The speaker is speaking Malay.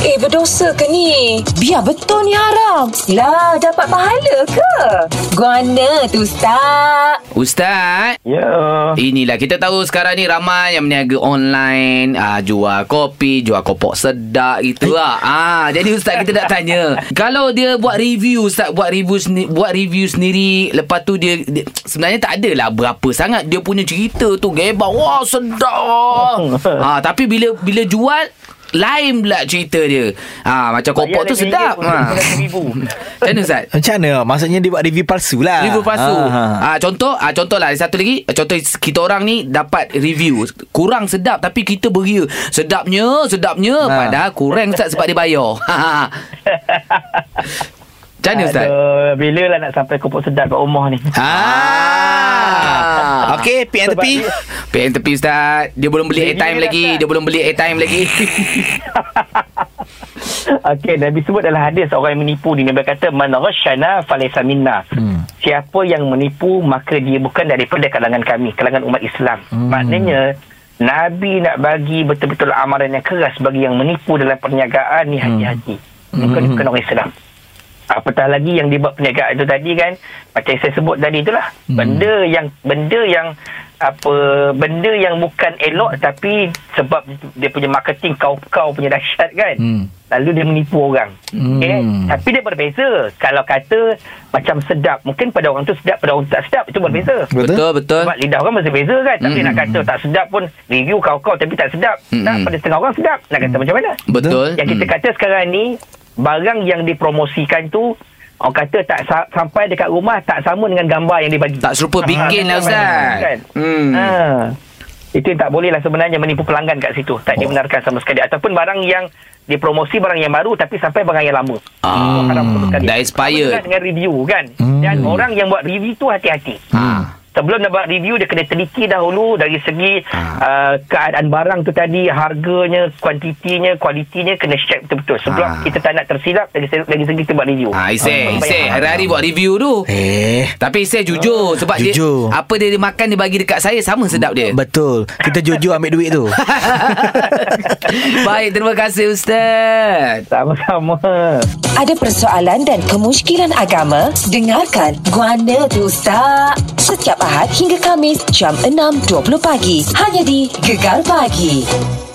Eh berdosa ke ni? Biar betul ni haram. Lah dapat pahala ke? Guana tu Ustaz. Ustaz Ya. Inilah kita tahu sekarang ni ramai yang berniaga online, ah jual kopi, jual kopok sedap gitu lah. Ah jadi ustaz kita nak tanya, kalau dia buat review ustaz buat review sendiri, buat review sendiri, lepas tu dia, dia sebenarnya tak adalah berapa sangat dia punya cerita tu gebak. Wah sedap. ah tapi bila bila jual lain pula cerita dia. Ah macam kopok tu sedap. Ha. Macam mana ustaz? Macam mana? Maksudnya dia buat review palsu lah. Review palsu. Ah, Ah, contoh, ah, contoh lah satu lagi. Contoh kita orang ni dapat review kurang sedap tapi kita beria sedapnya, sedapnya. Ha. Padahal kurang Ustaz sebab dia bayar. Macam mana Ustaz? Aduh, bila lah nak sampai kopok sedap kat rumah ni. Ah. Okey, Sebab tepi. dia- PM tepi Ustaz. Dia belum beli airtime lagi. Dia belum beli airtime lagi. Okey, Nabi sebut dalam hadis orang yang menipu ni Nabi kata man rasyana falaysa minna. Hmm. Siapa yang menipu maka dia bukan daripada kalangan kami, kalangan umat Islam. Hmm. Maknanya Nabi nak bagi betul-betul amaran yang keras bagi yang menipu dalam perniagaan ni hati-hati. Hmm. Bukan bukan orang Islam. Apatah lagi yang dibuat perniagaan itu tadi kan macam saya sebut tadi itulah hmm. benda yang benda yang apa benda yang bukan elok tapi sebab dia punya marketing kau-kau punya dahsyat kan Hmm. lalu dia menipu orang Hmm. okay? tapi dia berbeza kalau kata macam sedap mungkin pada orang tu sedap pada orang tu tak sedap itu berbeza Betul? betul, betul. sebab lidah orang berbeza kan tapi Hmm. nak kata tak sedap pun review kau-kau tapi tak sedap Hmm. tak pada setengah orang sedap nak kata macam mana Betul. yang kita Hmm. kata sekarang ni barang yang dipromosikan tu orang kata tak sa- sampai dekat rumah tak sama dengan gambar yang dibagi. Tak serupa bikin lah Ustaz. Kan? Hmm. Ha. Itu yang tak boleh lah sebenarnya menipu pelanggan kat situ. Tak dibenarkan sama sekali. Ataupun barang yang dipromosi barang yang baru tapi sampai barang yang lama. Ah, sekali. dah expired. Dengan review kan. Hmm. Dan orang yang buat review tu hati-hati. Ah. Sebelum nak buat review dia kena teliti dahulu dari segi Ah. uh, keadaan barang tu tadi, harganya, kuantitinya, kualitinya kena check betul-betul. Sebab Ah. kita tak nak tersilap dari, se- dari segi kita buat review. Isai, Ah, Isai. bayar. Hari-hari buat review tu. Eh. Tapi Isai jujur sebab Jujur. dia apa dia, dia makan dia bagi dekat saya sama sedap dia. Betul. Kita jujur ambil duit tu. Baik, terima kasih Ustaz. Sama-sama. Ada persoalan dan kemusykilan agama? Dengarkan Guana tu Ustaz. Setiap Ahad hingga Kamis jam 6.20 pagi. Hanya di Gegar Pagi.